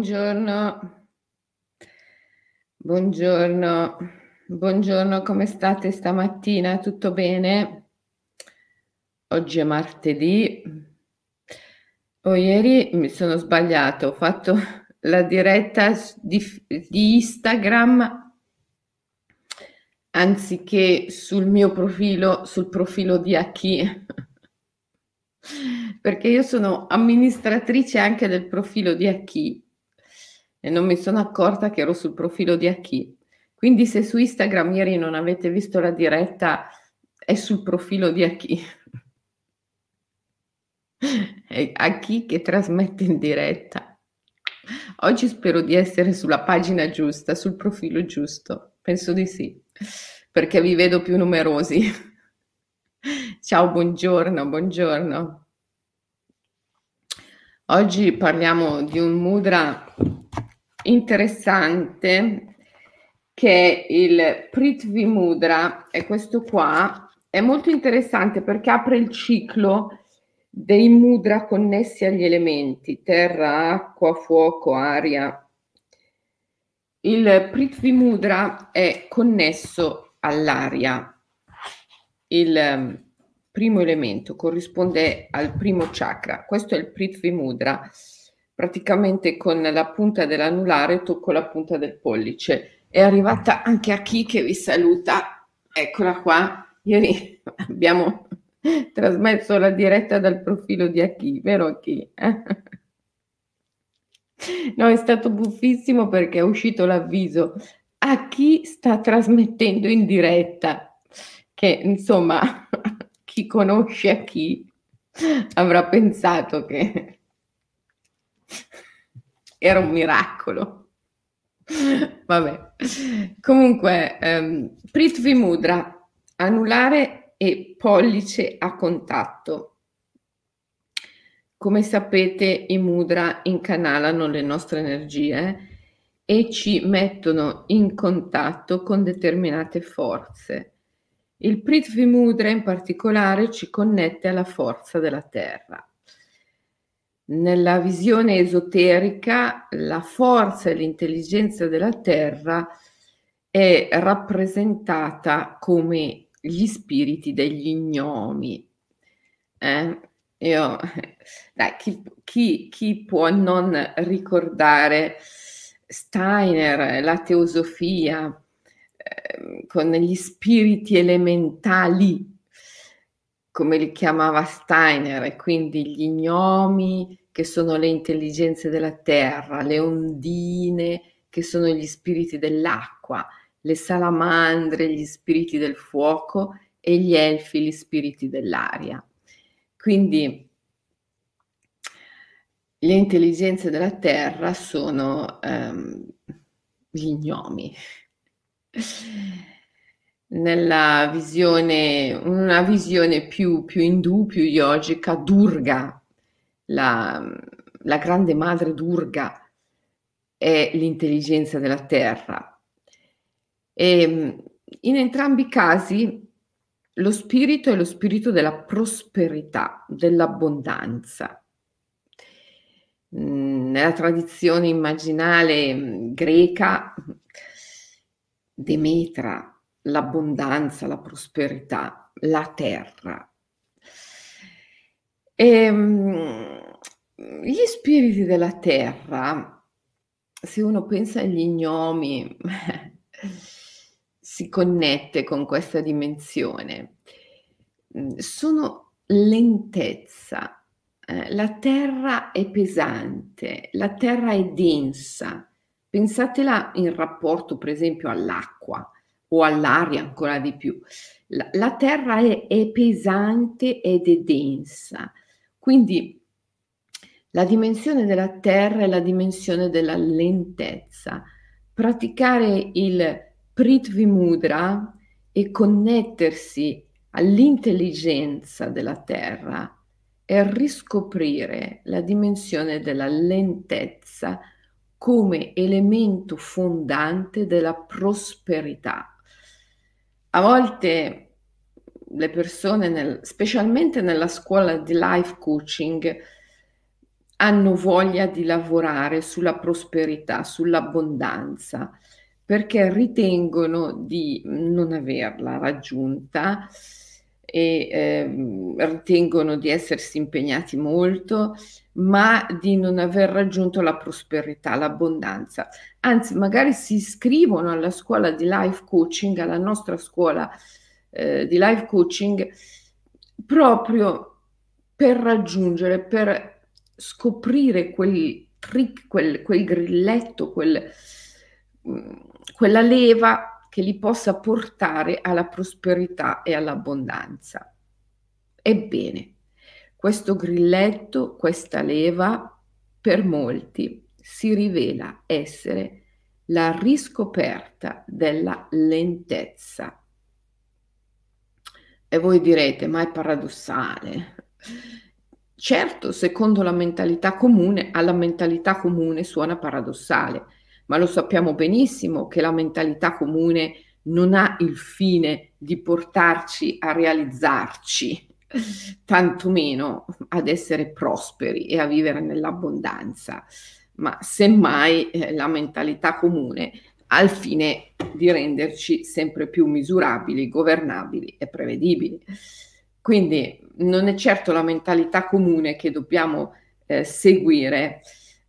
Buongiorno. Buongiorno. Buongiorno, come state stamattina? Tutto bene? Oggi è martedì. Oh, ieri mi sono sbagliato, ho fatto la diretta di, di Instagram anziché sul mio profilo, sul profilo di Aki, perché io sono amministratrice anche del profilo di Aki e non mi sono accorta che ero sul profilo di Aki. Quindi se su Instagram ieri non avete visto la diretta, è sul profilo di Aki. Aki che trasmette in diretta. Oggi spero di essere sulla pagina giusta, sul profilo giusto. Penso di sì, perché vi vedo più numerosi. Ciao, buongiorno, buongiorno. Oggi parliamo di un mudra interessante che è il Prithvi Mudra e questo qua è molto interessante perché apre il ciclo dei mudra connessi agli elementi terra, acqua, fuoco, aria. Il Prithvi Mudra è connesso all'aria. Il ehm, primo elemento corrisponde al primo chakra. Questo è il Prithvi Mudra praticamente con la punta dell'anulare tocco la punta del pollice. È arrivata anche a chi che vi saluta. Eccola qua. Ieri abbiamo trasmesso la diretta dal profilo di Aki, vero Aki? No, è stato buffissimo perché è uscito l'avviso. A chi sta trasmettendo in diretta? Che insomma, chi conosce a chi avrà pensato che era un miracolo. Vabbè. Comunque, um, Prithvi Mudra, anulare e pollice a contatto. Come sapete, i mudra incanalano le nostre energie e ci mettono in contatto con determinate forze. Il Prithvi Mudra in particolare ci connette alla forza della terra. Nella visione esoterica, la forza e l'intelligenza della Terra è rappresentata come gli spiriti degli gnomi. Eh? Io, dai, chi, chi, chi, può non ricordare Steiner, la teosofia, eh, con gli spiriti elementali, come li chiamava Steiner, e quindi gli gnomi, che sono le intelligenze della terra, le ondine, che sono gli spiriti dell'acqua, le salamandre, gli spiriti del fuoco e gli elfi, gli spiriti dell'aria. Quindi le intelligenze della terra sono um, gli gnomi. Nella visione, una visione più, più indù, più yogica, Durga la, la grande madre Durga è l'intelligenza della terra. E ehm, in entrambi i casi lo spirito è lo spirito della prosperità, dell'abbondanza. Mm, nella tradizione immaginale mm, greca, Demetra, l'abbondanza, la prosperità, la terra. Ehm, gli spiriti della terra, se uno pensa agli gnomi, si connette con questa dimensione. Mm, sono lentezza. Eh, la terra è pesante, la terra è densa. Pensatela in rapporto, per esempio, all'acqua o all'aria ancora di più. La, la terra è, è pesante ed è densa quindi la dimensione della terra è la dimensione della lentezza. Praticare il Prithvi Mudra e connettersi all'intelligenza della terra è riscoprire la dimensione della lentezza come elemento fondante della prosperità. A volte le persone, nel, specialmente nella scuola di life coaching, hanno voglia di lavorare sulla prosperità, sull'abbondanza, perché ritengono di non averla raggiunta e eh, ritengono di essersi impegnati molto, ma di non aver raggiunto la prosperità, l'abbondanza. Anzi, magari si iscrivono alla scuola di life coaching, alla nostra scuola eh, di life coaching, proprio per raggiungere, per scoprire quel trick, quel, quel grilletto, quel, mm, quella leva che li possa portare alla prosperità e all'abbondanza. Ebbene, questo grilletto, questa leva, per molti si rivela essere la riscoperta della lentezza. E voi direte, ma è paradossale. Certo, secondo la mentalità comune, alla mentalità comune suona paradossale, ma lo sappiamo benissimo che la mentalità comune non ha il fine di portarci a realizzarci, tantomeno ad essere prosperi e a vivere nell'abbondanza, ma semmai eh, la mentalità comune ha il fine di renderci sempre più misurabili, governabili e prevedibili. Quindi non è certo la mentalità comune che dobbiamo eh, seguire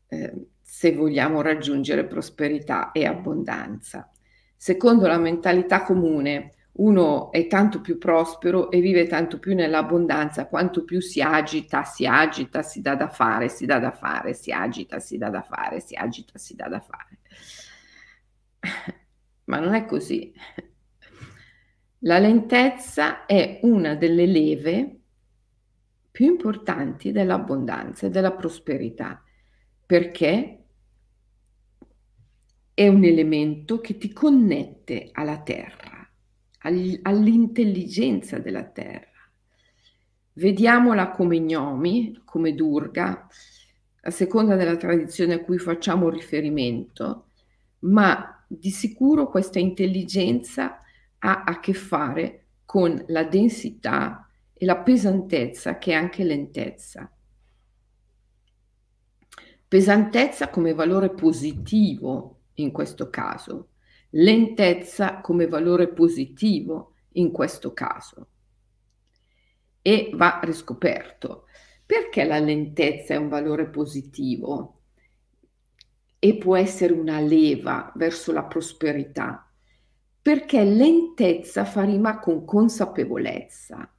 eh, se vogliamo raggiungere prosperità e abbondanza. Secondo la mentalità comune, uno è tanto più prospero e vive tanto più nell'abbondanza quanto più si agita, si agita, si dà da fare, si dà da fare, si agita, si dà da fare, si agita, si dà da fare. Ma non è così. La lentezza è una delle leve più importanti dell'abbondanza e della prosperità, perché è un elemento che ti connette alla terra, all'intelligenza della terra. Vediamola come gnomi, come Durga, a seconda della tradizione a cui facciamo riferimento, ma di sicuro questa intelligenza ha a che fare con la densità e la pesantezza che è anche lentezza. Pesantezza come valore positivo in questo caso, lentezza come valore positivo in questo caso. E va riscoperto perché la lentezza è un valore positivo e può essere una leva verso la prosperità, perché lentezza fa rima con consapevolezza.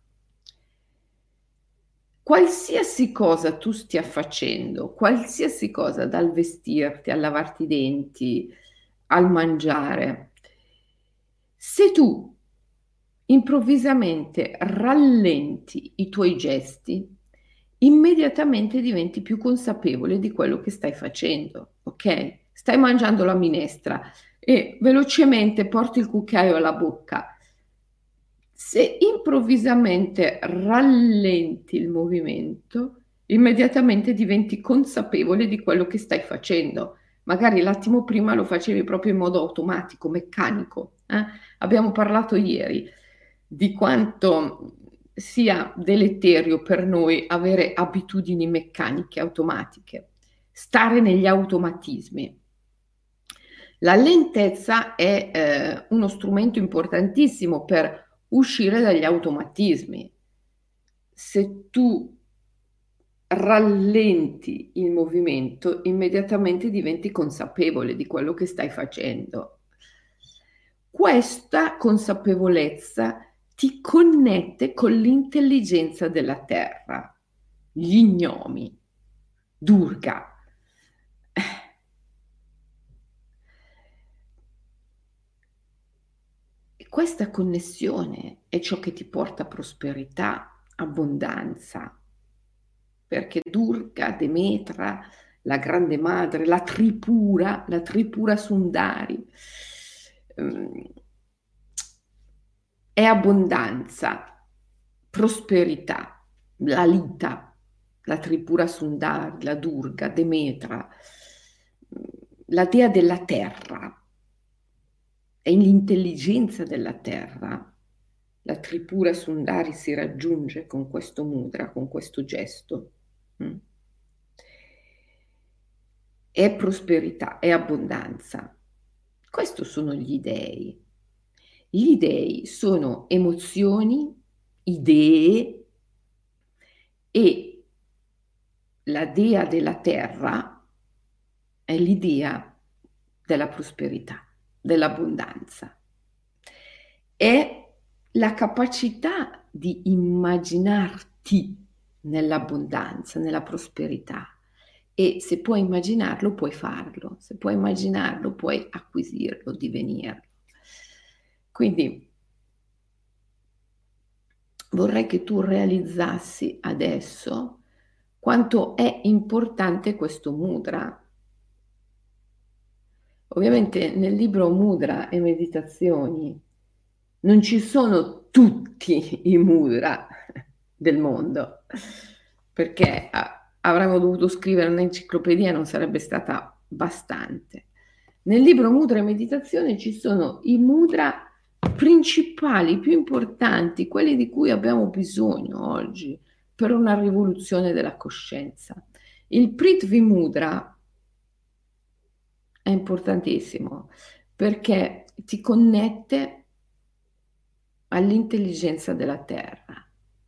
Qualsiasi cosa tu stia facendo, qualsiasi cosa dal vestirti, al lavarti i denti, al mangiare, se tu improvvisamente rallenti i tuoi gesti, immediatamente diventi più consapevole di quello che stai facendo, ok? Stai mangiando la minestra e velocemente porti il cucchiaio alla bocca se improvvisamente rallenti il movimento, immediatamente diventi consapevole di quello che stai facendo. Magari l'attimo prima lo facevi proprio in modo automatico, meccanico. Eh? Abbiamo parlato ieri di quanto sia deleterio per noi avere abitudini meccaniche, automatiche, stare negli automatismi. La lentezza è eh, uno strumento importantissimo per uscire dagli automatismi. Se tu rallenti il movimento, immediatamente diventi consapevole di quello che stai facendo. Questa consapevolezza ti connette con l'intelligenza della terra, gli gnomi, Durga, Questa connessione è ciò che ti porta prosperità, abbondanza, perché Durga, Demetra, la grande madre, la Tripura, la Tripura Sundari, ehm, è abbondanza, prosperità, la Lita, la Tripura Sundari, la Durga, Demetra, la dea della terra, è l'intelligenza della terra. La Tripura Sundari si raggiunge con questo mudra, con questo gesto. Mm. è prosperità, è abbondanza. Questo sono gli dei. Gli dei sono emozioni, idee e la dea della terra è l'idea della prosperità, dell'abbondanza. È la capacità di immaginarti nell'abbondanza, nella prosperità. E se puoi immaginarlo, puoi farlo. Se puoi immaginarlo, puoi acquisirlo, divenirlo. Quindi vorrei che tu realizzassi adesso quanto è importante questo mudra. Ovviamente nel libro Mudra e Meditazioni non ci sono tutti i mudra del mondo, perché avremmo dovuto scrivere un'enciclopedia non sarebbe stata bastante. Nel libro Mudra e Meditazione ci sono i mudra principali, più importanti, quelli di cui abbiamo bisogno oggi per una rivoluzione della coscienza. Il Prithvi Mudra è importantissimo perché ti connette all'intelligenza della terra,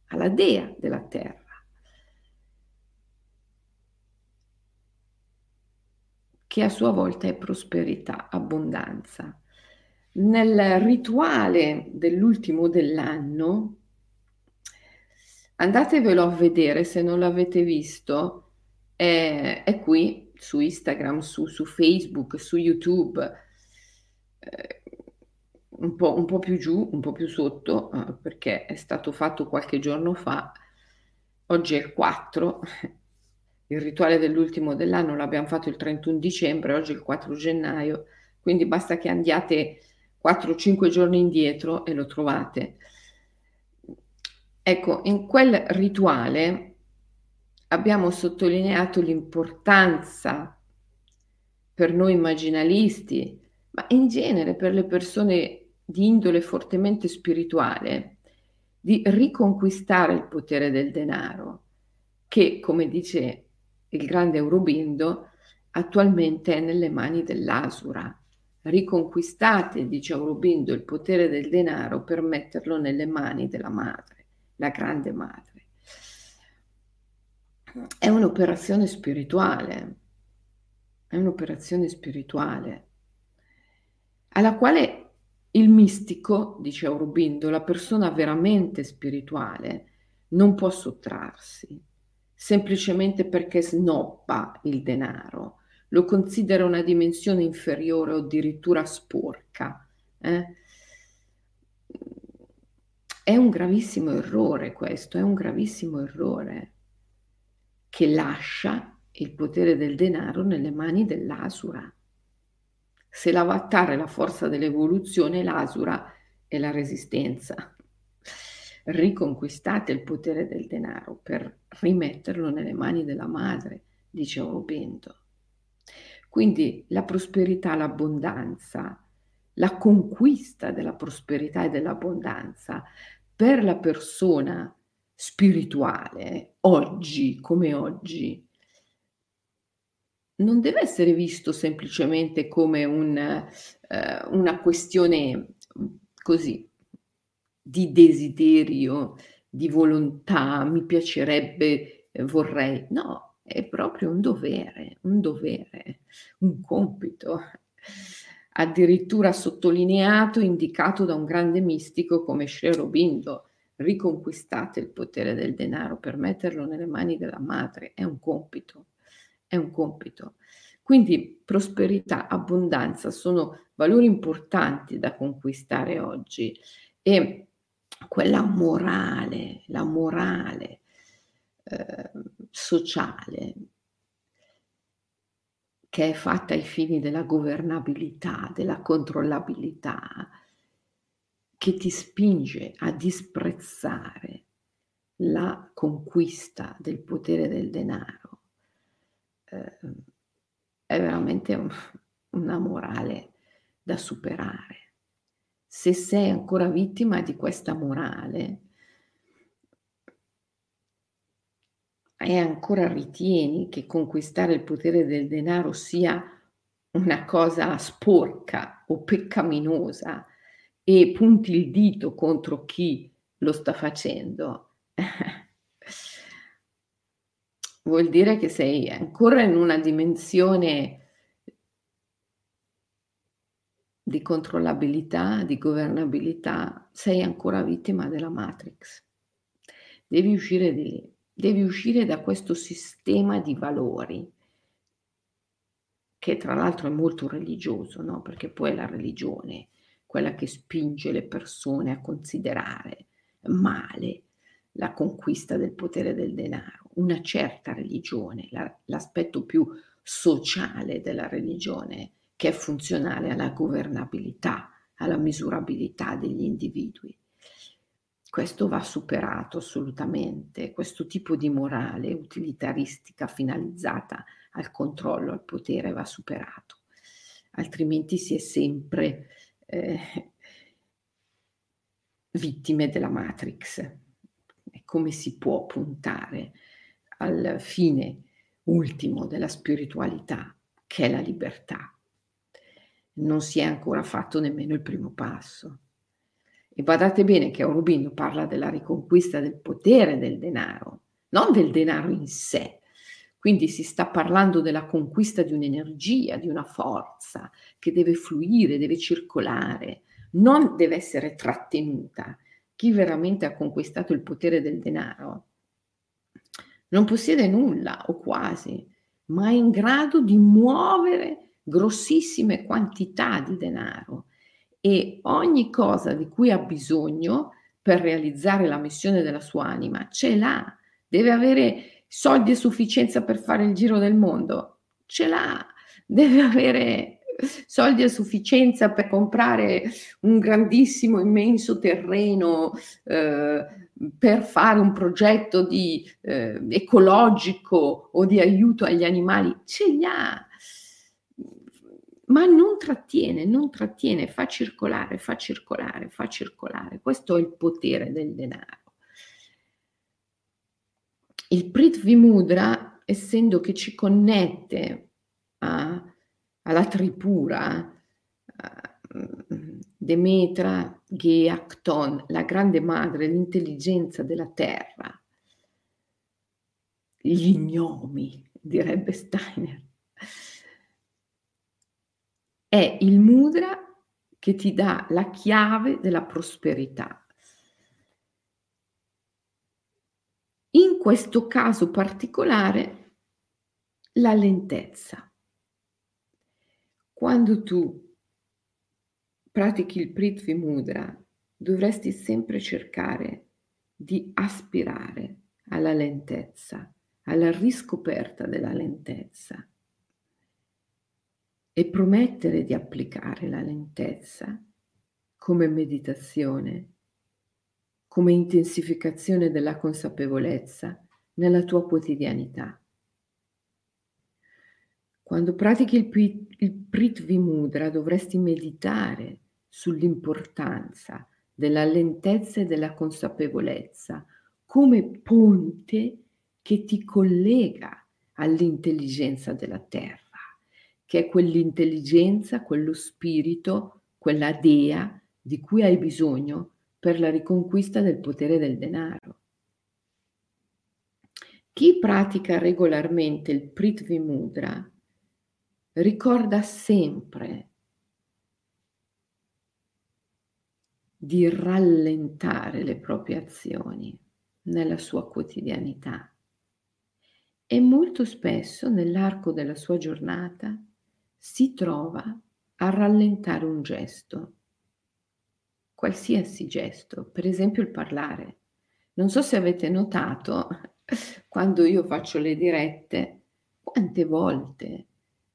alla dea della terra. che a sua volta è prosperità, abbondanza. Nel rituale dell'ultimo dell'anno, andatevelo a vedere se non l'avete visto, è, è qui su Instagram, su, su, Facebook, su YouTube, eh, un, po', un, po', più giù, un po' più sotto, eh, perché è stato fatto qualche giorno fa, oggi è il 4, il rituale dell'ultimo dell'anno l'abbiamo fatto il 31 dicembre, oggi è il 4 gennaio, quindi basta che andiate 4-5 giorni indietro e lo trovate. Ecco, in quel rituale abbiamo sottolineato l'importanza per noi immaginalisti, ma in genere per le persone di indole fortemente spirituale, di riconquistare il potere del denaro, che, come dice il grande Aurobindo, attualmente è nelle mani dell'Asura. Riconquistate, dice Aurobindo, il potere del denaro per metterlo nelle mani della madre, la grande madre. È un'operazione spirituale, è un'operazione spirituale alla quale il mistico, dice Aurobindo, la persona veramente spirituale, non può sottrarsi semplicemente perché snobba il denaro, lo considera una dimensione inferiore o addirittura sporca. Eh? È un gravissimo errore questo, è un gravissimo errore che lascia il potere del denaro nelle mani dell'asura. Se l'avatar è la forza dell'evoluzione, l'asura è la resistenza riconquistate il potere del denaro per rimetterlo nelle mani della madre, dice Aurobindo. Quindi la prosperità, l'abbondanza, la conquista della prosperità e dell'abbondanza per la persona spirituale, oggi come oggi, non deve essere visto semplicemente come un, eh, una questione così di desiderio, di volontà, mi piacerebbe, vorrei. No, è proprio un dovere, un dovere, un compito, addirittura sottolineato, indicato da un grande mistico come Sri Aurobindo. Riconquistate il potere del denaro per metterlo nelle mani della madre, è un compito, è un compito. Quindi prosperità, abbondanza sono valori importanti da conquistare oggi e quella morale, la morale eh, sociale che è fatta ai fini della governabilità, della controllabilità, che ti spinge a disprezzare la conquista del potere del denaro, eh, è veramente un, una morale da superare. Se sei ancora vittima di questa morale, e ancora ritieni che conquistare il potere del denaro sia una cosa sporca o peccaminosa e punti il dito contro chi lo sta facendo, vuol dire che sei ancora in una dimensione di controllabilità, di governabilità, sei ancora vittima della Matrix. Devi uscire di lì, devi uscire da questo sistema di valori, che tra l'altro è molto religioso, no? perché poi la religione quella che spinge le persone a considerare male la conquista del potere del denaro, una certa religione, la, l'aspetto più sociale della religione che è funzionale alla governabilità, alla misurabilità degli individui. Questo va superato assolutamente, questo tipo di morale utilitaristica finalizzata al controllo, al potere va superato, altrimenti si è sempre eh, vittime della Matrix. E come si può puntare al fine ultimo della spiritualità, che è la libertà? non si è ancora fatto nemmeno il primo passo. E badate bene che Aurobindo parla della riconquista del potere del denaro, non del denaro in sé. Quindi si sta parlando della conquista di un'energia, di una forza che deve fluire, deve circolare, non deve essere trattenuta. Chi veramente ha conquistato il potere del denaro non possiede nulla o quasi, ma è in grado di muovere grossissime quantità di denaro e ogni cosa di cui ha bisogno per realizzare la missione della sua anima ce l'ha, deve avere soldi a sufficienza per fare il giro del mondo, ce l'ha, deve avere soldi a sufficienza per comprare un grandissimo, immenso terreno eh, per fare un progetto di, eh, ecologico o di aiuto agli animali, ce li ha ma non trattiene, non trattiene, fa circolare, fa circolare, fa circolare. Questo è il potere del denaro. Il Prithvi Mudra, essendo che ci connette a, alla tripura, Demetra, Gea, la grande madre, l'intelligenza della terra, gli gnomi, direbbe Steiner è il mudra che ti dà la chiave della prosperità. In questo caso particolare, la lentezza. Quando tu pratichi il Prithvi Mudra, dovresti sempre cercare di aspirare alla lentezza, alla riscoperta della lentezza e promettere di applicare la lentezza come meditazione, come intensificazione della consapevolezza nella tua quotidianità. Quando pratichi il, il Pritvi Mudra dovresti meditare sull'importanza della lentezza e della consapevolezza come ponte che ti collega all'intelligenza della terra che è quell'intelligenza, quello spirito, quella dea di cui hai bisogno per la riconquista del potere del denaro. Chi pratica regolarmente il Prithvi Mudra ricorda sempre di rallentare le proprie azioni nella sua quotidianità e molto spesso nell'arco della sua giornata si trova a rallentare un gesto, qualsiasi gesto, per esempio il parlare. Non so se avete notato, quando io faccio le dirette, quante volte,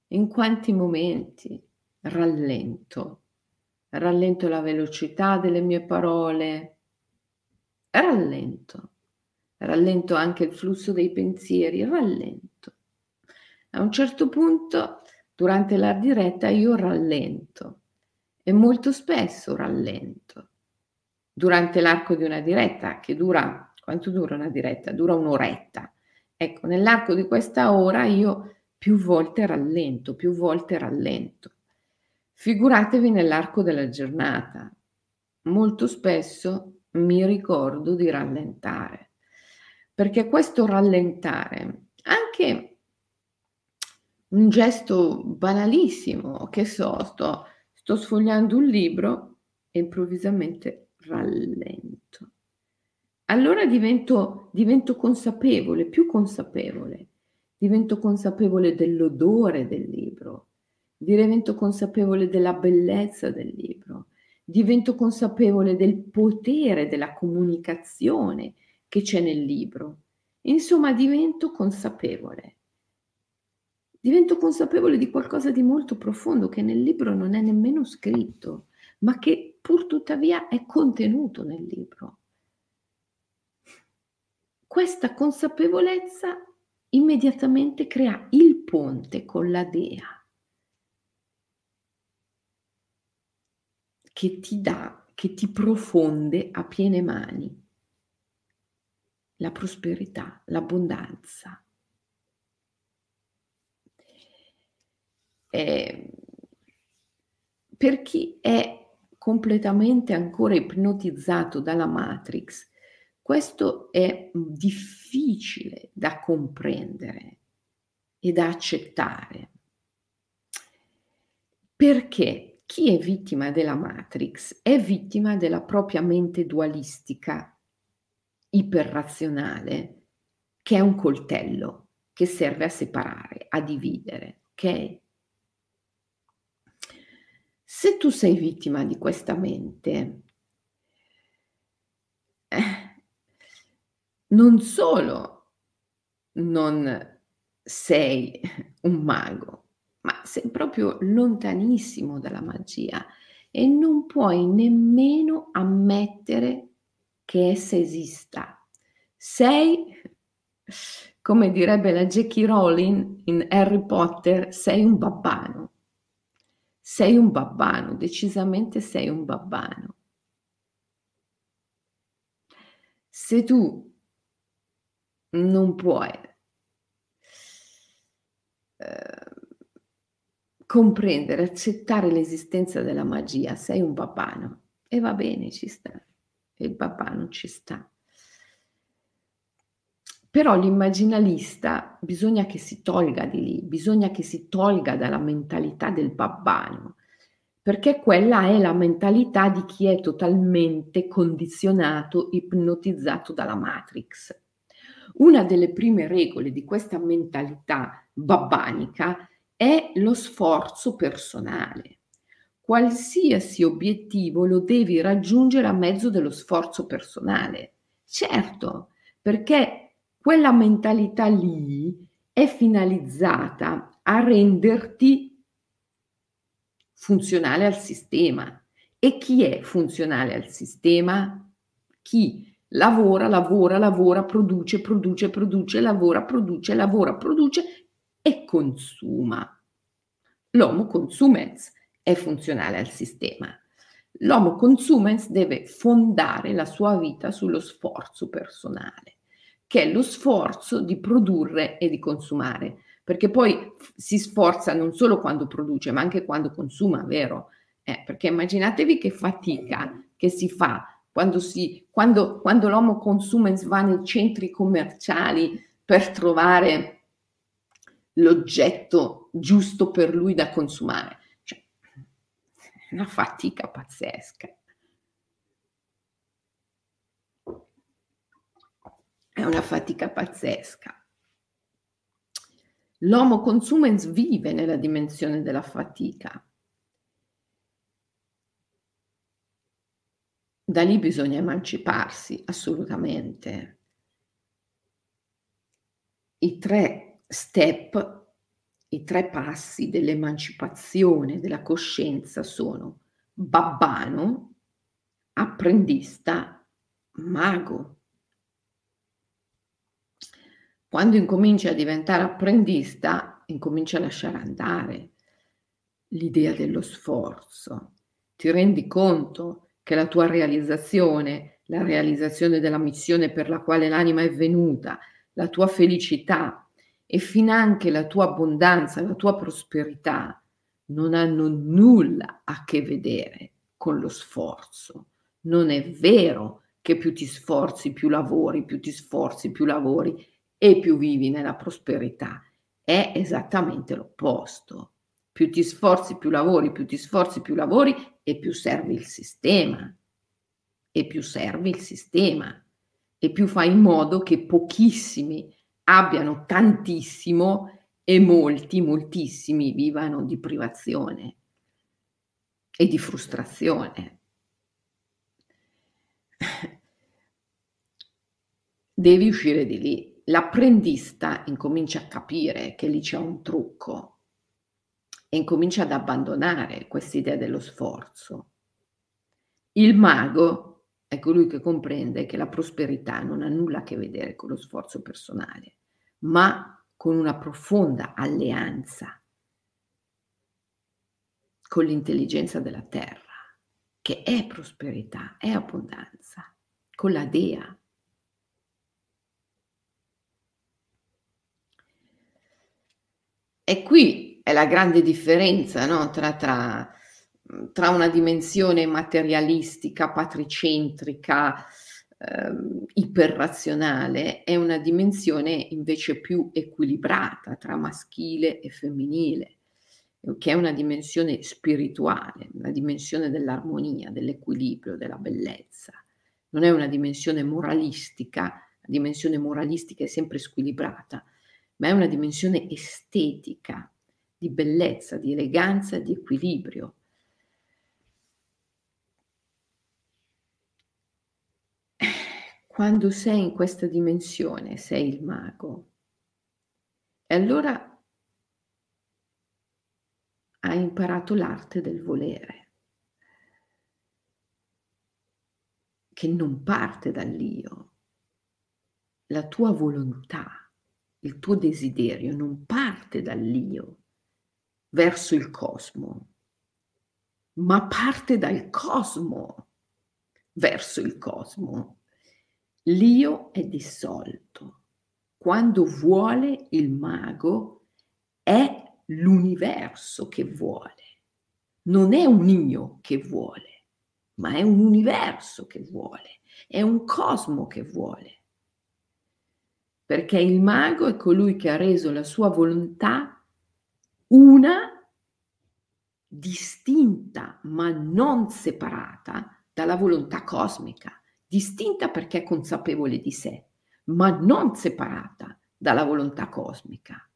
in quanti momenti rallento, rallento la velocità delle mie parole, rallento, rallento anche il flusso dei pensieri, rallento. A un certo punto durante la diretta io rallento e molto spesso rallento. Durante l'arco di una diretta che dura, quanto dura una diretta? Dura un'oretta Ecco, nell'arco di questa ora io più volte rallento, più volte rallento. Figuratevi nell'arco della giornata. Molto spesso mi ricordo di rallentare, perché questo rallentare, anche un gesto banalissimo, che so, sto, sto sfogliando un libro e improvvisamente rallento. Allora divento, divento consapevole, più consapevole, divento consapevole dell'odore del libro, divento consapevole della bellezza del libro, divento consapevole del potere della comunicazione che c'è nel libro. Insomma, divento consapevole. Divento consapevole di qualcosa di molto profondo che nel libro non è nemmeno scritto, ma che pur tuttavia è contenuto nel libro. Questa consapevolezza immediatamente crea il ponte con la dea che ti dà, che ti profonde a piene mani la prosperità, l'abbondanza. Eh, per chi è completamente ancora ipnotizzato dalla Matrix, questo è difficile da comprendere e da accettare. Perché? chi è vittima della Matrix è vittima della propria mente dualistica, iperrazionale, che è un coltello che serve a separare, a dividere, ok? Se tu sei vittima di questa mente, eh, non solo non sei un mago, ma sei proprio lontanissimo dalla magia e non puoi nemmeno ammettere che essa esista. Sei, come direbbe la Jackie Rowling in Harry Potter, sei un babbano. Sei un babbano, decisamente sei un babbano. Se tu non puoi eh, comprendere, accettare l'esistenza della magia, sei un babbano e va bene, ci sta, il babbano ci sta. Però l'immaginalista bisogna che si tolga di lì, bisogna che si tolga dalla mentalità del babbano, perché quella è la mentalità di chi è totalmente condizionato, ipnotizzato dalla Matrix. Una delle prime regole di questa mentalità babbanica è lo sforzo personale. Qualsiasi obiettivo lo devi raggiungere a mezzo dello sforzo personale. Certo, perché quella mentalità lì è finalizzata a renderti funzionale al sistema. E chi è funzionale al sistema? Chi lavora, lavora, lavora, produce, produce, produce, lavora, produce, lavora, produce e consuma. L'homo consumens è funzionale al sistema. L'homo consumens deve fondare la sua vita sullo sforzo personale, che è lo sforzo di produrre e di consumare, perché poi si sforza non solo quando produce, ma anche quando consuma, vero? Eh, perché immaginatevi che fatica che si fa quando, si, quando, quando l'homo consumens va nei centri commerciali per trovare l'oggetto giusto per lui da consumare. Cioè, una fatica pazzesca. È una fatica pazzesca. L'homo consumens vive nella dimensione della fatica. Da lì bisogna emanciparsi, assolutamente. I tre step, i tre passi dell'emancipazione della coscienza sono babbano, apprendista, mago. Quando incominci a diventare apprendista, incominci a lasciare andare l'idea dello sforzo. Ti rendi conto che la tua realizzazione, la realizzazione della missione per la quale l'anima è venuta, la tua felicità e finanche la tua abbondanza, la tua prosperità non hanno nulla a che vedere con lo sforzo. Non è vero che più ti sforzi, più lavori, più ti sforzi, più lavori e più vivi nella prosperità. È esattamente l'opposto. Più ti sforzi, più lavori, più ti sforzi, più lavori e più servi il sistema. E più servi il sistema. E più fai in modo che pochissimi abbiano tantissimo e molti, moltissimi vivano di privazione e di frustrazione. Devi uscire di lì. L'apprendista incomincia a capire che lì c'è un trucco e incomincia ad abbandonare quest'idea dello sforzo. Il mago è colui che comprende che la prosperità non ha nulla a che vedere con lo sforzo personale, ma con una profonda alleanza con l'intelligenza della terra, che è prosperità, è abbondanza, con la Dea. E qui è la grande differenza no? tra, tra, tra una dimensione materialistica, patricentrica, eh, iperrazionale è una dimensione invece più equilibrata tra maschile e femminile, che è una dimensione spirituale, una dimensione dell'armonia, dell'equilibrio, della bellezza. Non è una dimensione moralistica, la dimensione moralistica è sempre squilibrata, ma è una dimensione estetica, di bellezza, di eleganza, di equilibrio. quando sei in questa dimensione, sei il mago. E allora hai imparato l'arte del volere, che non parte dall'io. La tua volontà, il tuo desiderio non parte dall'io verso il cosmo, ma parte dal cosmo verso il cosmo. L'io è dissolto. Quando vuole il mago è l'universo che vuole. Non è un io che vuole, ma è un universo che vuole, è un cosmo che vuole. Perché il mago è colui che ha reso la sua volontà una distinta ma non separata dalla volontà cosmica distinta perché consapevole di sé, ma non separata dalla volontà cosmica.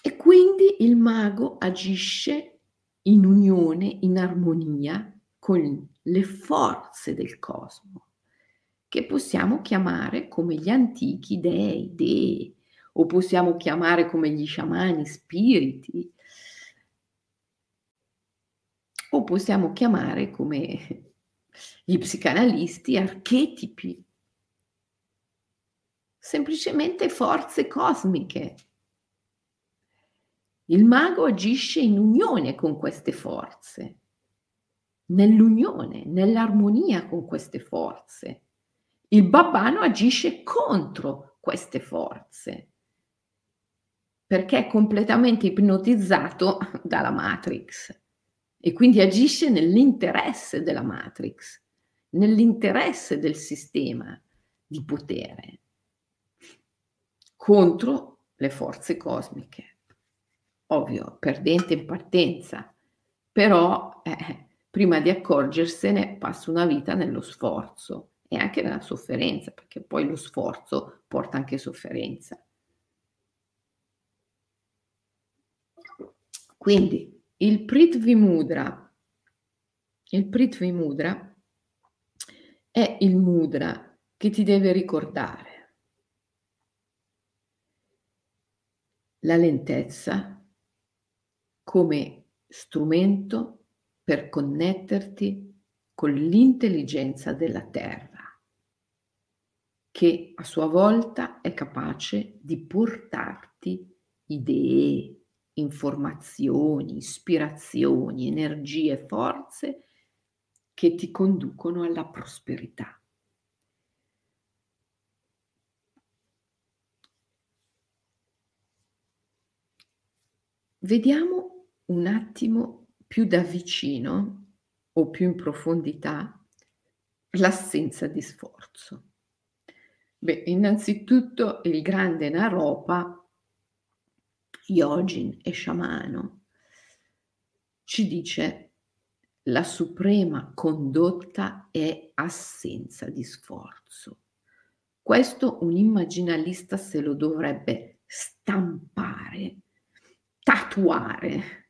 E quindi il mago agisce in unione, in armonia con le forze del cosmo, che possiamo chiamare come gli antichi dei, dei, o possiamo chiamare come gli sciamani spiriti, o possiamo chiamare come gli psicanalisti archetipi, semplicemente forze cosmiche. Il mago agisce in unione con queste forze, nell'unione, nell'armonia con queste forze. Il babbano agisce contro queste forze. Perché è completamente ipnotizzato dalla Matrix. E quindi agisce nell'interesse della Matrix, nell'interesse del sistema di potere contro le forze cosmiche. Ovvio, perdente in partenza, però eh, prima di accorgersene passa una vita nello sforzo e anche nella sofferenza, perché poi lo sforzo porta anche sofferenza. Quindi il Prithvi Mudra, il Prithvi Mudra è il mudra che ti deve ricordare la lentezza come strumento per connetterti con l'intelligenza della terra, che a sua volta è capace di portarti idee, informazioni, ispirazioni, energie, forze che ti conducono alla prosperità. Vediamo un attimo più da vicino o più in profondità l'assenza di sforzo. Beh, innanzitutto il grande Naropa, Yogin e sciamano, ci dice la suprema condotta è assenza di sforzo. Questo un immaginalista se lo dovrebbe stampare, tatuare.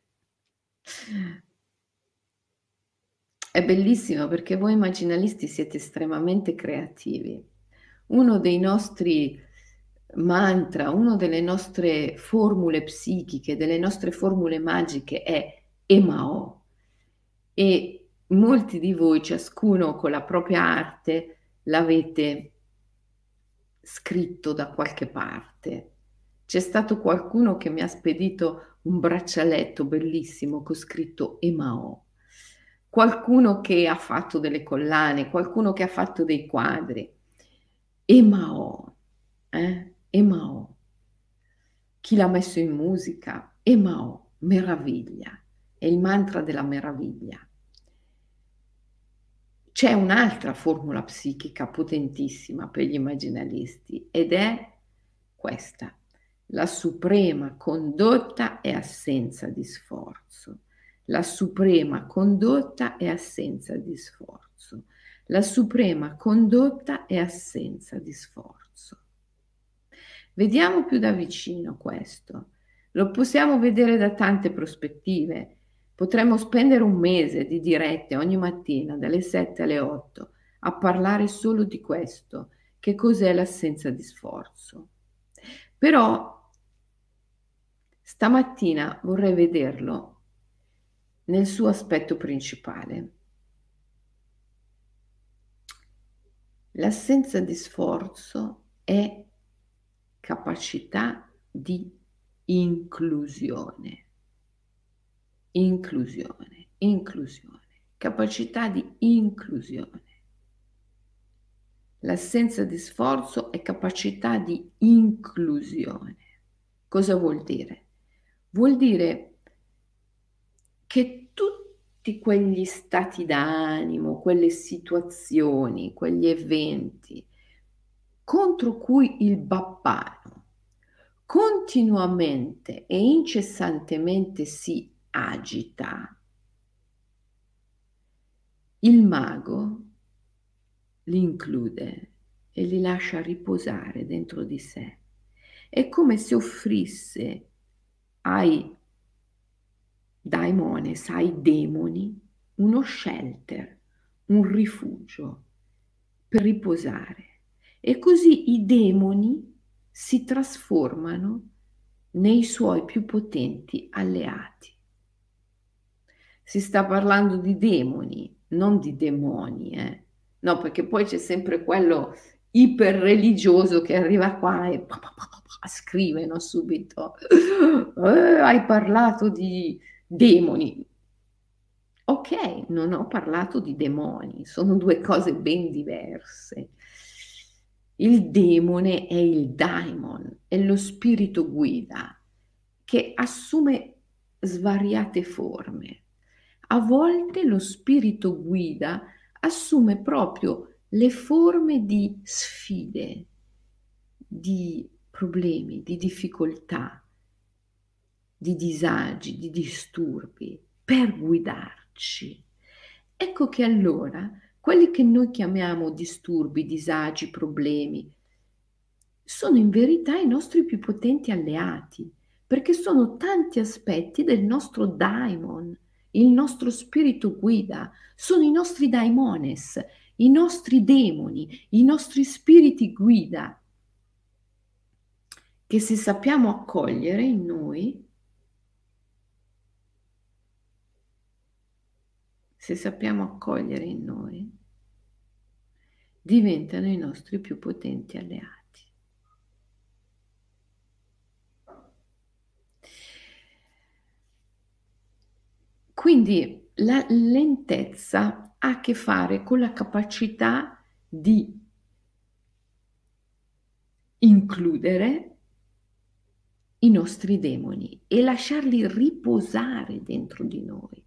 È bellissimo perché voi immaginalisti siete estremamente creativi. Uno dei nostri mantra, una delle nostre formule psichiche, delle nostre formule magiche è Emao e molti di voi, ciascuno con la propria arte, l'avete scritto da qualche parte. C'è stato qualcuno che mi ha spedito un braccialetto bellissimo con scritto Emao, qualcuno che ha fatto delle collane, qualcuno che ha fatto dei quadri. Emao, eh? Emao. Chi l'ha messo in musica? Emao, meraviglia è il mantra della meraviglia. C'è un'altra formula psichica potentissima per gli immaginalisti ed è questa. La suprema condotta è assenza di sforzo. La suprema condotta è assenza di sforzo. La suprema condotta è assenza di sforzo. Vediamo più da vicino questo. Lo possiamo vedere da tante prospettive. Potremmo spendere un mese di dirette ogni mattina dalle 7 alle 8 a parlare solo di questo, che cos'è l'assenza di sforzo. Però stamattina vorrei vederlo nel suo aspetto principale. L'assenza di sforzo è capacità di inclusione inclusione, inclusione, capacità di inclusione. L'assenza di sforzo è capacità di inclusione. Cosa vuol dire? Vuol dire che tutti quegli stati d'animo, quelle situazioni, quegli eventi contro cui il babbano continuamente e incessantemente si agita. Il mago li include e li lascia riposare dentro di sé. È come se offrisse ai daimones, ai demoni, uno shelter, un rifugio per riposare. E così i demoni si trasformano nei suoi più potenti alleati. Si sta parlando di demoni, non di demoni, eh. No, perché poi c'è sempre quello iperreligioso che arriva qua e pa, pa, pa, scrive no, subito, eh, hai parlato di demoni. Ok, non ho parlato di demoni, sono due cose ben diverse. Il demone è il daimon, è lo spirito guida che assume svariate forme a volte lo spirito guida assume proprio le forme di sfide, di problemi, di difficoltà, di disagi, di disturbi, per guidarci. Ecco che allora quelli che noi chiamiamo disturbi, disagi, problemi, sono in verità i nostri più potenti alleati, perché sono tanti aspetti del nostro daimon, il nostro spirito guida, sono i nostri daimones, i nostri demoni, i nostri spiriti guida, che se sappiamo accogliere in noi, se sappiamo accogliere in noi, diventano i nostri più potenti alleati. Quindi la lentezza ha a che fare con la capacità di includere i nostri demoni e lasciarli riposare dentro di noi,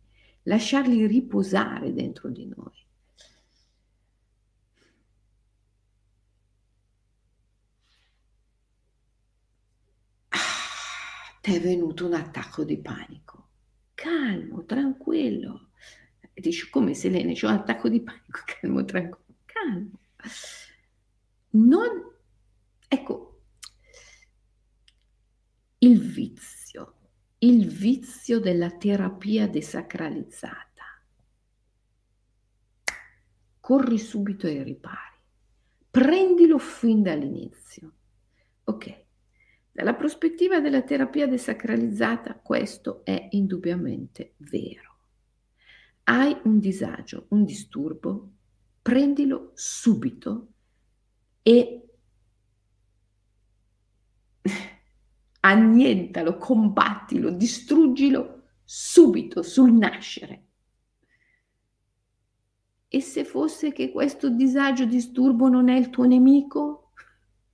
lasciarli riposare dentro di noi. Ah, ti è venuto un attacco di panico. Calmo, tranquillo. Dici come Selene, c'è un attacco di panico, calmo, tranquillo, calmo. Non, ecco, il vizio, il vizio della terapia desacralizzata. Corri subito ai ripari, prendilo fin dall'inizio. Ok, dalla prospettiva della terapia desacralizzata questo è indubbiamente vero. Hai un disagio, un disturbo, prendilo subito e annientalo, combattilo, distruggilo subito sul nascere. E se fosse che questo disagio, disturbo non è il tuo nemico,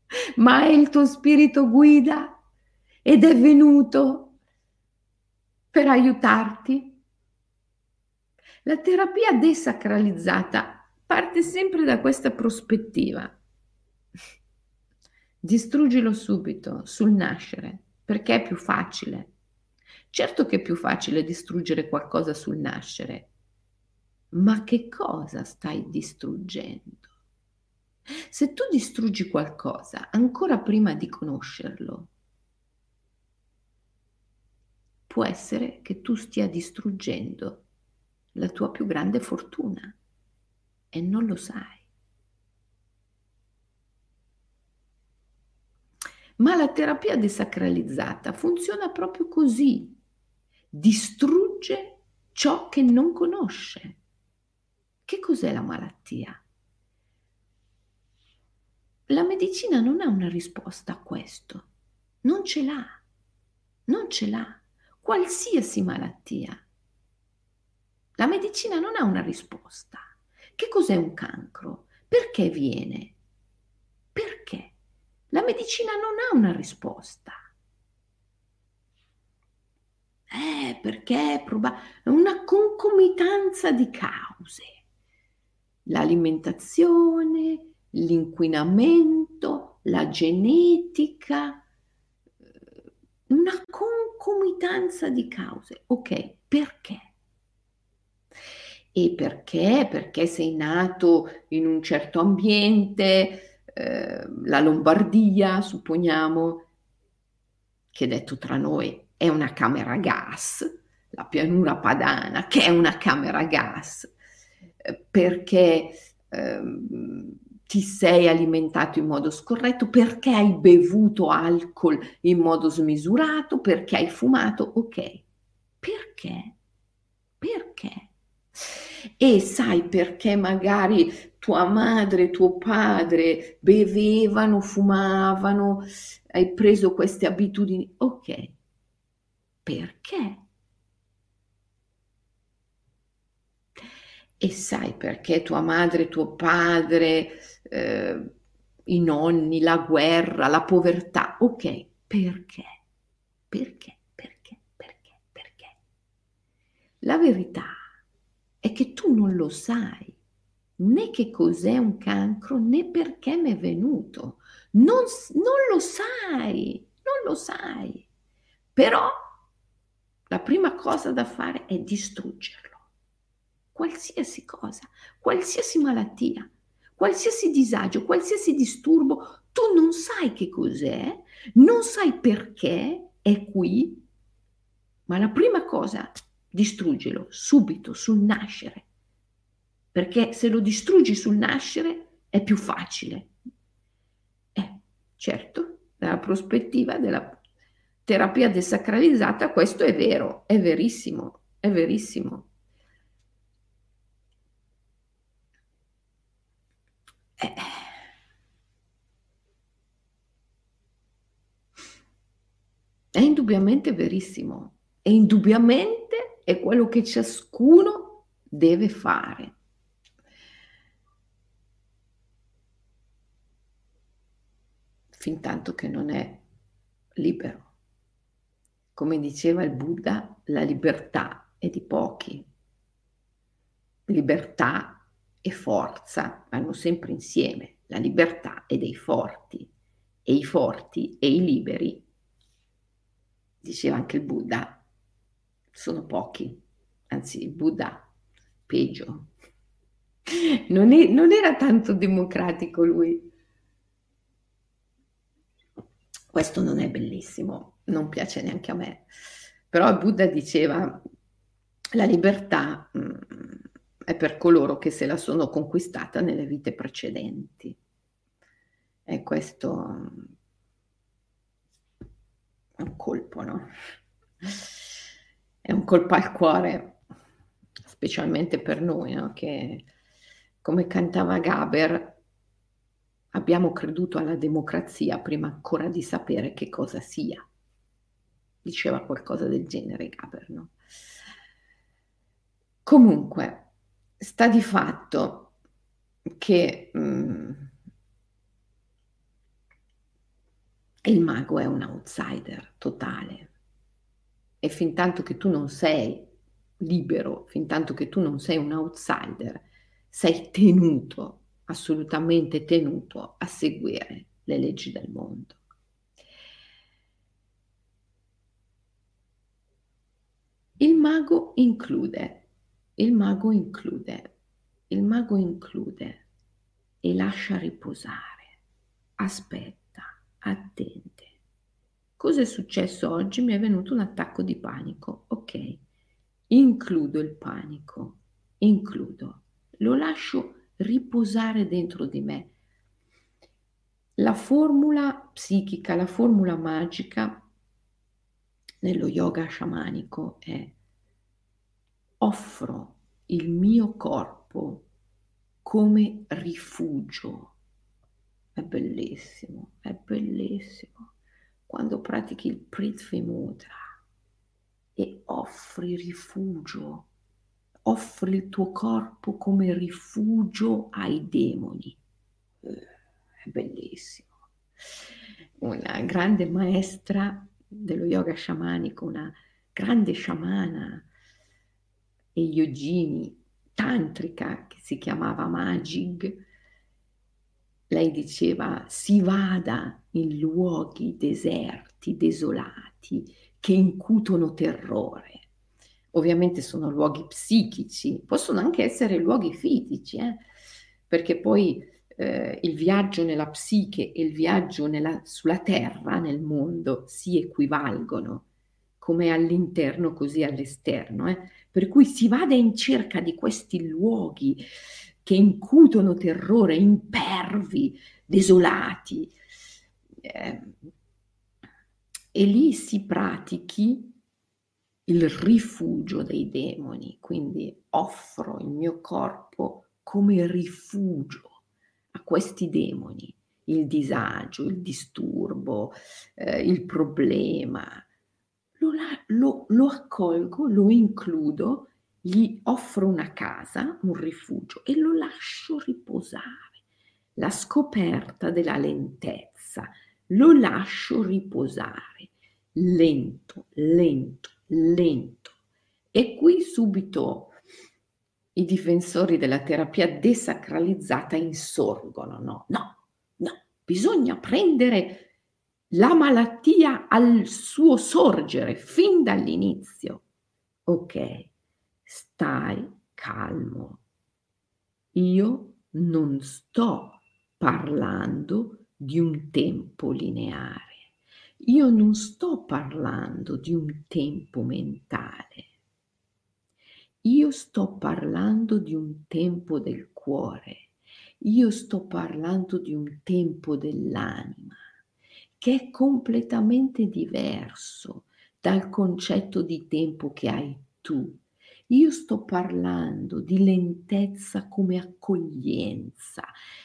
ma è il tuo spirito guida ed è venuto per aiutarti? La terapia desacralizzata parte sempre da questa prospettiva. Distruggilo subito, sul nascere, perché è più facile. Certo che è più facile distruggere qualcosa sul nascere, ma che cosa stai distruggendo? Se tu distruggi qualcosa ancora prima di conoscerlo, può essere che tu stia distruggendo la tua più grande fortuna e non lo sai. Ma la terapia desacralizzata funziona proprio così. Distrugge ciò che non conosce. Che cos'è la malattia? La medicina non ha una risposta a questo. Non ce l'ha. Non ce l'ha. Qualsiasi malattia. La medicina non ha una risposta. Che cos'è un cancro? Perché viene? Perché? La medicina non ha una risposta. Eh, perché è proba- una concomitanza di cause. L'alimentazione, l'inquinamento, la genetica, una concomitanza di cause. Ok, perché? E perché? Perché sei nato in un certo ambiente, Ehm, la Lombardia, supponiamo, che detto tra noi è una camera gas, la pianura padana che è una camera gas, eh, perché ehm, ti sei alimentato in modo scorretto, perché hai bevuto alcol in modo smisurato, perché hai fumato, ok. Perché? Perché? E sai perché magari tua madre, tuo padre bevevano, fumavano, hai preso queste abitudini. Ok, perché? E sai perché tua madre, tuo padre, eh, i nonni, la guerra, la povertà. Ok, perché? Perché? Perché? Perché? Perché? La verità è che tu non lo sai né che cos'è un cancro né perché mi è venuto. Non, non lo sai, non lo sai. Però la prima cosa da fare è distruggerlo. Qualsiasi cosa, qualsiasi malattia, qualsiasi disagio, qualsiasi disturbo, tu non sai che cos'è, non sai perché è qui, ma la prima cosa, distruggilo subito sul nascere perché se lo distruggi sul nascere è più facile. Eh, certo, dalla prospettiva della terapia desacralizzata questo è vero, è verissimo, è verissimo. Eh. È indubbiamente verissimo e indubbiamente è quello che ciascuno deve fare. Fin tanto che non è libero, come diceva il Buddha, la libertà è di pochi. Libertà e forza vanno sempre insieme. La libertà è dei forti e i forti e i liberi, diceva anche il Buddha, sono pochi. Anzi, il Buddha, peggio. Non, è, non era tanto democratico lui. Questo non è bellissimo, non piace neanche a me. Però Buddha diceva la libertà mh, mm, è per coloro che se la sono conquistata nelle vite precedenti. E questo è un colpo, no? È un colpo al cuore, specialmente per noi, no? Che, come cantava Gaber, abbiamo creduto alla democrazia prima ancora di sapere che cosa sia. Diceva qualcosa del genere Gaber, no? Comunque, sta di fatto che mh, mm, il mago è un outsider totale e fin tanto che tu non sei libero, fin tanto che tu non sei un outsider, sei tenuto, assolutamente tenuto a seguire le leggi del mondo. Il mago include il mago include, il mago include e lascia riposare, aspetta, attende. Cosa è successo oggi? Mi è venuto un attacco di panico. Ok, includo il panico, includo, lo lascio riposare dentro di me. La formula psichica, la formula magica nello yoga sciamanico è offro il mio corpo come rifugio. È bellissimo, è bellissimo. Quando pratichi il Prithvi Mudra e offri rifugio, offri il tuo corpo come rifugio ai demoni. Eh, è bellissimo. Una grande maestra dello yoga sciamanico, una grande sciamana, e yogini tantrica che si chiamava Magig, lei diceva si vada in luoghi deserti, desolati, che incutono terrore. Ovviamente sono luoghi psichici, possono anche essere luoghi fisici, eh? perché poi eh, il viaggio nella psiche e il viaggio nella, sulla terra, nel mondo, si equivalgono, come all'interno così all'esterno. Eh? Per cui si vada in cerca di questi luoghi che incutono terrore, impervi, desolati. Eh, e lì si pratichi il rifugio dei demoni, quindi offro il mio corpo come rifugio a questi demoni, il disagio, il disturbo, eh, il problema, lo, lo, lo accolgo, lo includo, gli offro una casa, un rifugio e lo lascio riposare. La scoperta della lentezza, lo lascio riposare, lento, lento, lento. E qui subito i difensori della terapia desacralizzata insorgono, no, no, no, bisogna prendere la malattia al suo sorgere fin dall'inizio. Ok, stai calmo. Io non sto parlando di un tempo lineare. Io non sto parlando di un tempo mentale. Io sto parlando di un tempo del cuore. Io sto parlando di un tempo dell'anima che è completamente diverso dal concetto di tempo che hai tu. Io sto parlando di lentezza come accoglienza,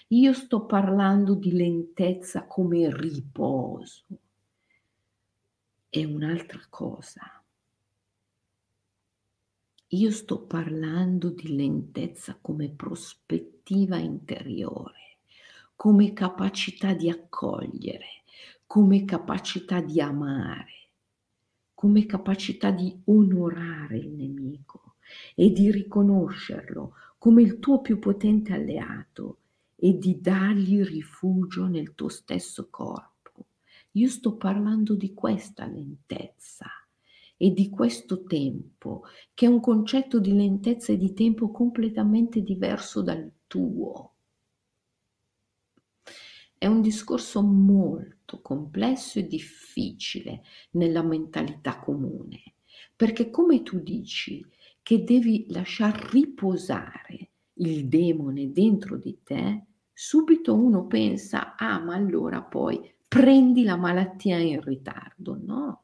io sto parlando di lentezza come riposo. È un'altra cosa. Io sto parlando di lentezza come prospettiva interiore, come capacità di accogliere, come capacità di amare, come capacità di onorare il nemico e di riconoscerlo come il tuo più potente alleato e di dargli rifugio nel tuo stesso corpo. Io sto parlando di questa lentezza e di questo tempo, che è un concetto di lentezza e di tempo completamente diverso dal tuo. È un discorso molto complesso e difficile nella mentalità comune, perché come tu dici che devi lasciar riposare il demone dentro di te, subito uno pensa, ah ma allora poi prendi la malattia in ritardo. No,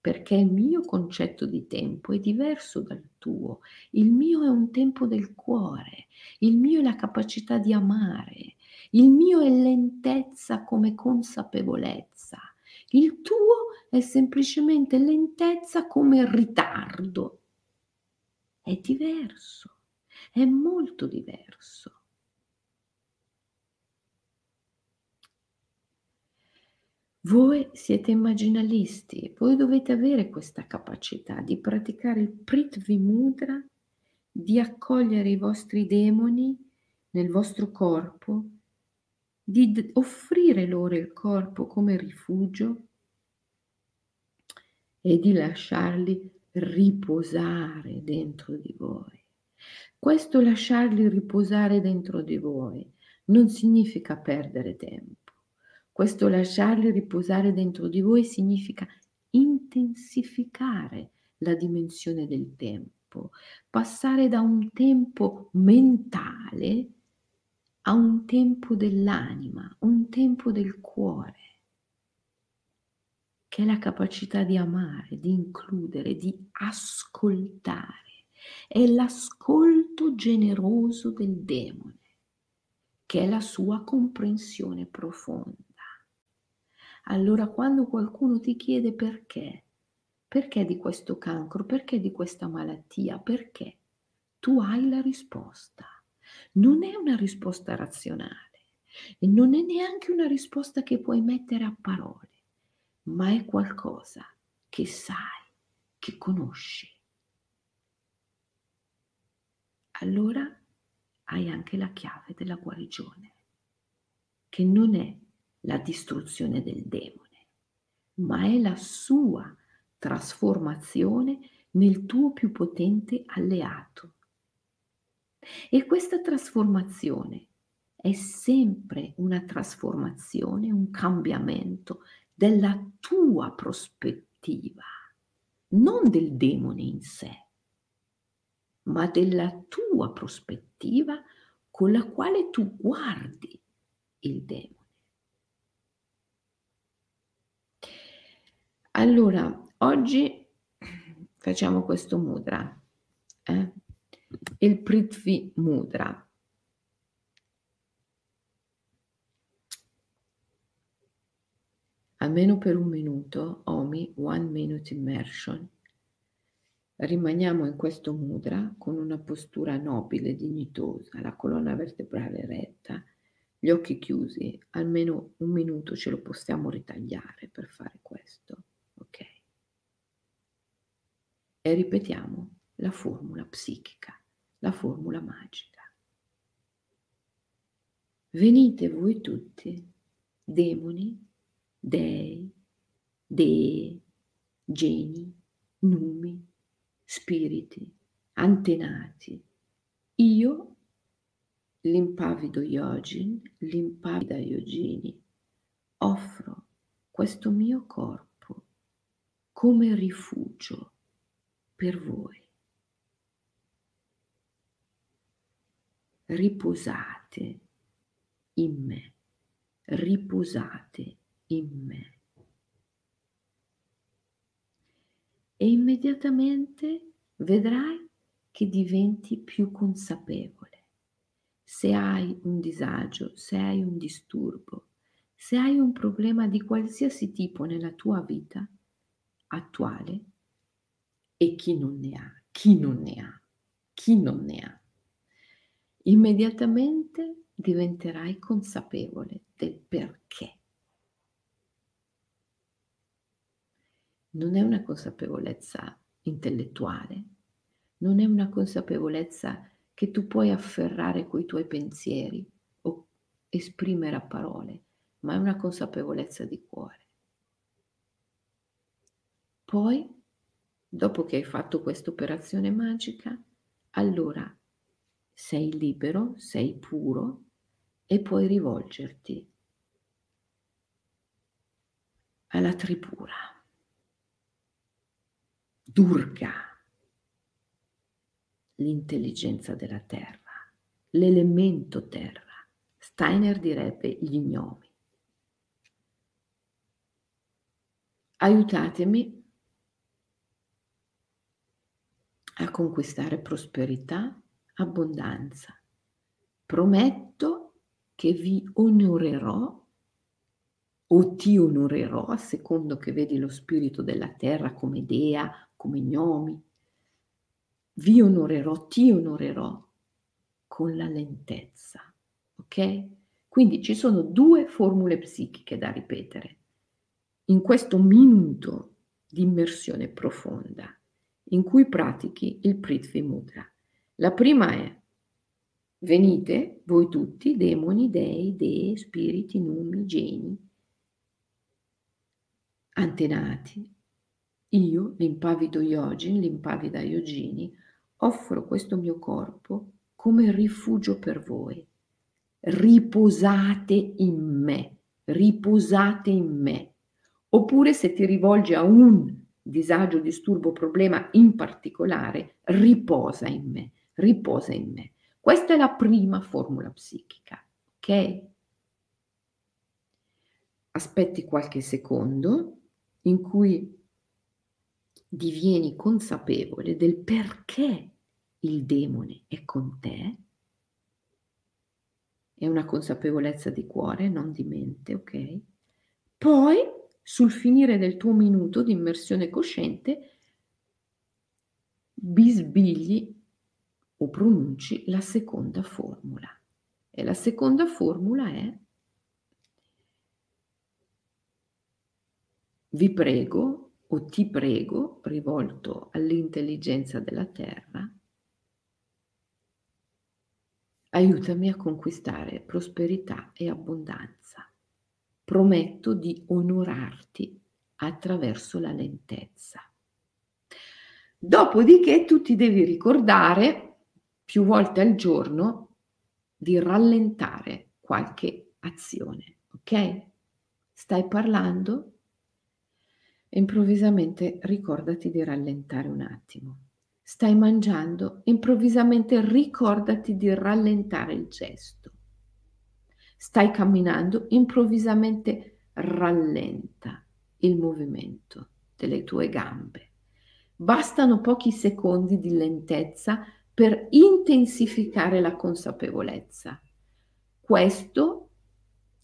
perché il mio concetto di tempo è diverso dal tuo. Il mio è un tempo del cuore, il mio è la capacità di amare, il mio è lentezza come consapevolezza. Il tuo è semplicemente lentezza come ritardo. È diverso, è molto diverso. Voi siete immaginalisti, voi dovete avere questa capacità di praticare il Prithvi Mudra, di accogliere i vostri demoni nel vostro corpo, di offrire loro il corpo come rifugio e di lasciarli riposare dentro di voi. Questo lasciarli riposare dentro di voi non significa perdere tempo questo lasciarli riposare dentro di voi significa intensificare la dimensione del tempo, passare da un tempo mentale a un tempo dell'anima, un tempo del cuore, che è la capacità di amare, di includere, di ascoltare. È l'ascolto generoso del demone, che è la sua comprensione profonda. Allora quando qualcuno ti chiede perché, perché di questo cancro, perché di questa malattia, perché, tu hai la risposta. Non è una risposta razionale e non è neanche una risposta che puoi mettere a parole, ma è qualcosa che sai, che conosci. Allora hai anche la chiave della guarigione, che non è la distruzione del demone, ma è la sua trasformazione nel tuo più potente alleato. E questa trasformazione è sempre una trasformazione, un cambiamento della tua prospettiva, non del demone in sé, ma della tua prospettiva con la quale tu guardi il demone. Allora, oggi facciamo questo mudra, eh? il Prithvi Mudra. Almeno per un minuto, Omi, one minute immersion. Rimaniamo in questo mudra con una postura nobile, dignitosa, la colonna vertebrale retta, gli occhi chiusi, almeno un minuto ce lo possiamo ritagliare per fare questo. E ripetiamo la formula psichica, la formula magica. Venite voi tutti, demoni, dei, dee, geni, numi, spiriti, antenati. Io, l'impavido Yogin, l'impavida Yogini, offro questo mio corpo come rifugio per voi. Riposate in me, riposate in me. E immediatamente vedrai che diventi più consapevole. Se hai un disagio, se hai un disturbo, se hai un problema di qualsiasi tipo nella tua vita attuale, e chi non ne ha, chi non ne ha, chi non ne ha. Immediatamente diventerai consapevole del perché. non è una consapevolezza intellettuale, non è una consapevolezza che tu puoi afferrare coi tuoi pensieri o esprimere a parole, ma è una consapevolezza di cuore. Poi, dopo che hai fatto questa operazione magica, allora sei libero, sei puro e puoi rivolgerti alla tripura. Durga, l'intelligenza della terra, l'elemento terra. Steiner direbbe gli gnomi. Aiutatemi a conquistare prosperità, abbondanza. Prometto che vi onorerò o ti onorerò a secondo che vedi lo spirito della terra come dea, come gnomi. Vi onorerò, ti onorerò con la lentezza. Ok? Quindi ci sono due formule psichiche da ripetere in questo minuto di immersione profonda in cui pratichi il Prithvi Mudra. La prima è venite voi tutti, demoni, dei, dee, spiriti, numi, geni, antenati. Io, l'impavido Yogin, l'impavida Yogini, offro questo mio corpo come rifugio per voi. Riposate in me, riposate in me. Oppure se ti rivolgi a un disagio, disturbo, problema in particolare, riposa in me, riposa in me. Questa è la prima formula psichica, ok? Aspetti qualche secondo in cui divieni consapevole del perché il demone è con te. È una consapevolezza di cuore, non di mente, ok? Poi sul finire del tuo minuto di immersione cosciente, bisbigli o pronunci la seconda formula. E la seconda formula è vi prego o ti prego, rivolto all'intelligenza della terra, aiutami a conquistare prosperità e abbondanza prometto di onorarti attraverso la lentezza. Dopodiché tu ti devi ricordare più volte al giorno di rallentare qualche azione, ok? Stai parlando? Improvvisamente ricordati di rallentare un attimo. Stai mangiando? Improvvisamente ricordati di rallentare il gesto stai camminando, improvvisamente rallenta il movimento delle tue gambe. Bastano pochi secondi di lentezza per intensificare la consapevolezza. Questo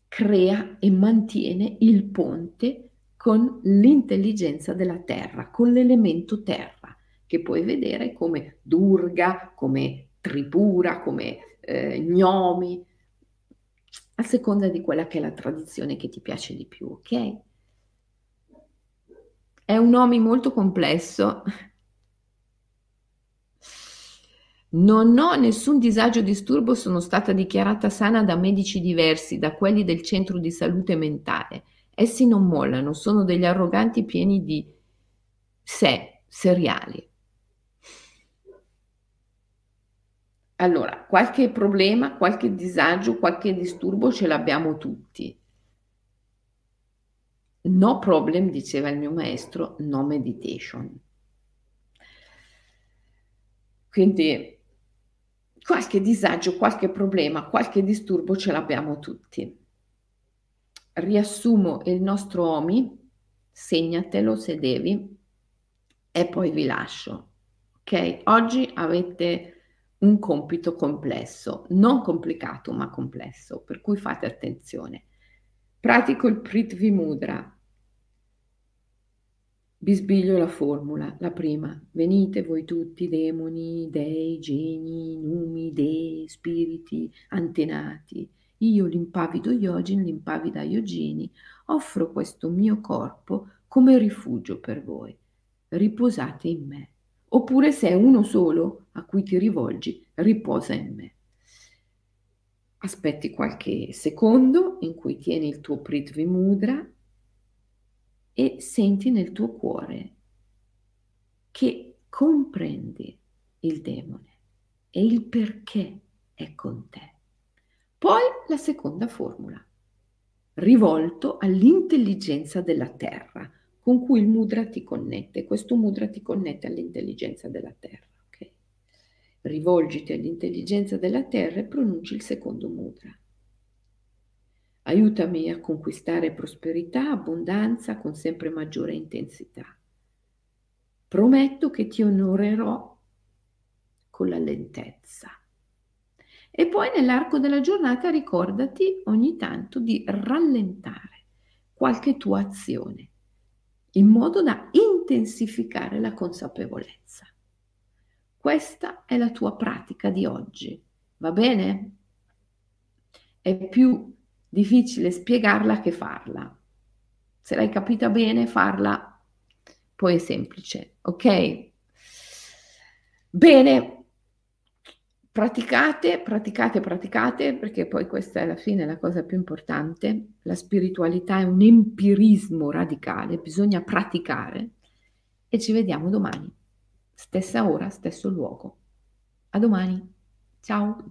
crea e mantiene il ponte con l'intelligenza della terra, con l'elemento terra, che puoi vedere come Durga, come Tripura, come eh, Gnomi, a seconda di quella che è la tradizione che ti piace di più, ok? È un nome molto complesso. Non ho nessun disagio o disturbo, sono stata dichiarata sana da medici diversi, da quelli del centro di salute mentale. Essi non mollano, sono degli arroganti pieni di sé, seriali. Allora, qualche problema, qualche disagio, qualche disturbo ce l'abbiamo tutti. No problem, diceva il mio maestro, no meditation. Quindi qualche disagio, qualche problema, qualche disturbo ce l'abbiamo tutti. Riassumo il nostro OMI, segnatelo se devi e poi vi lascio. Ok? Oggi avete un compito complesso, non complicato ma complesso, per cui fate attenzione. Pratico il Prithvi Mudra. Bisbiglio la formula, la prima. Venite voi tutti, demoni, dei, geni, numi, dei, spiriti, antenati. Io, l'impavido Yogin, l'impavida Yogini, offro questo mio corpo come rifugio per voi. Riposate in me. Oppure se è uno solo a cui ti rivolgi, riposa in me. Aspetti qualche secondo in cui tieni il tuo Prithvi Mudra e senti nel tuo cuore che comprendi il demone e il perché è con te. Poi la seconda formula, rivolto all'intelligenza della terra con cui il mudra ti connette. Questo mudra ti connette all'intelligenza della terra. Okay? Rivolgiti all'intelligenza della terra e pronunci il secondo mudra. Aiutami a conquistare prosperità, abbondanza con sempre maggiore intensità. Prometto che ti onorerò con la lentezza. E poi nell'arco della giornata ricordati ogni tanto di rallentare qualche tua azione in modo da intensificare la consapevolezza. Questa è la tua pratica di oggi, va bene? È più difficile spiegarla che farla. Se l'hai capita bene, farla poi è semplice, ok? Bene, praticate, praticate, praticate, perché poi questa è alla fine la cosa più importante. La spiritualità è un empirismo radicale, bisogna praticare e ci vediamo domani, stessa ora, stesso luogo. A domani, ciao!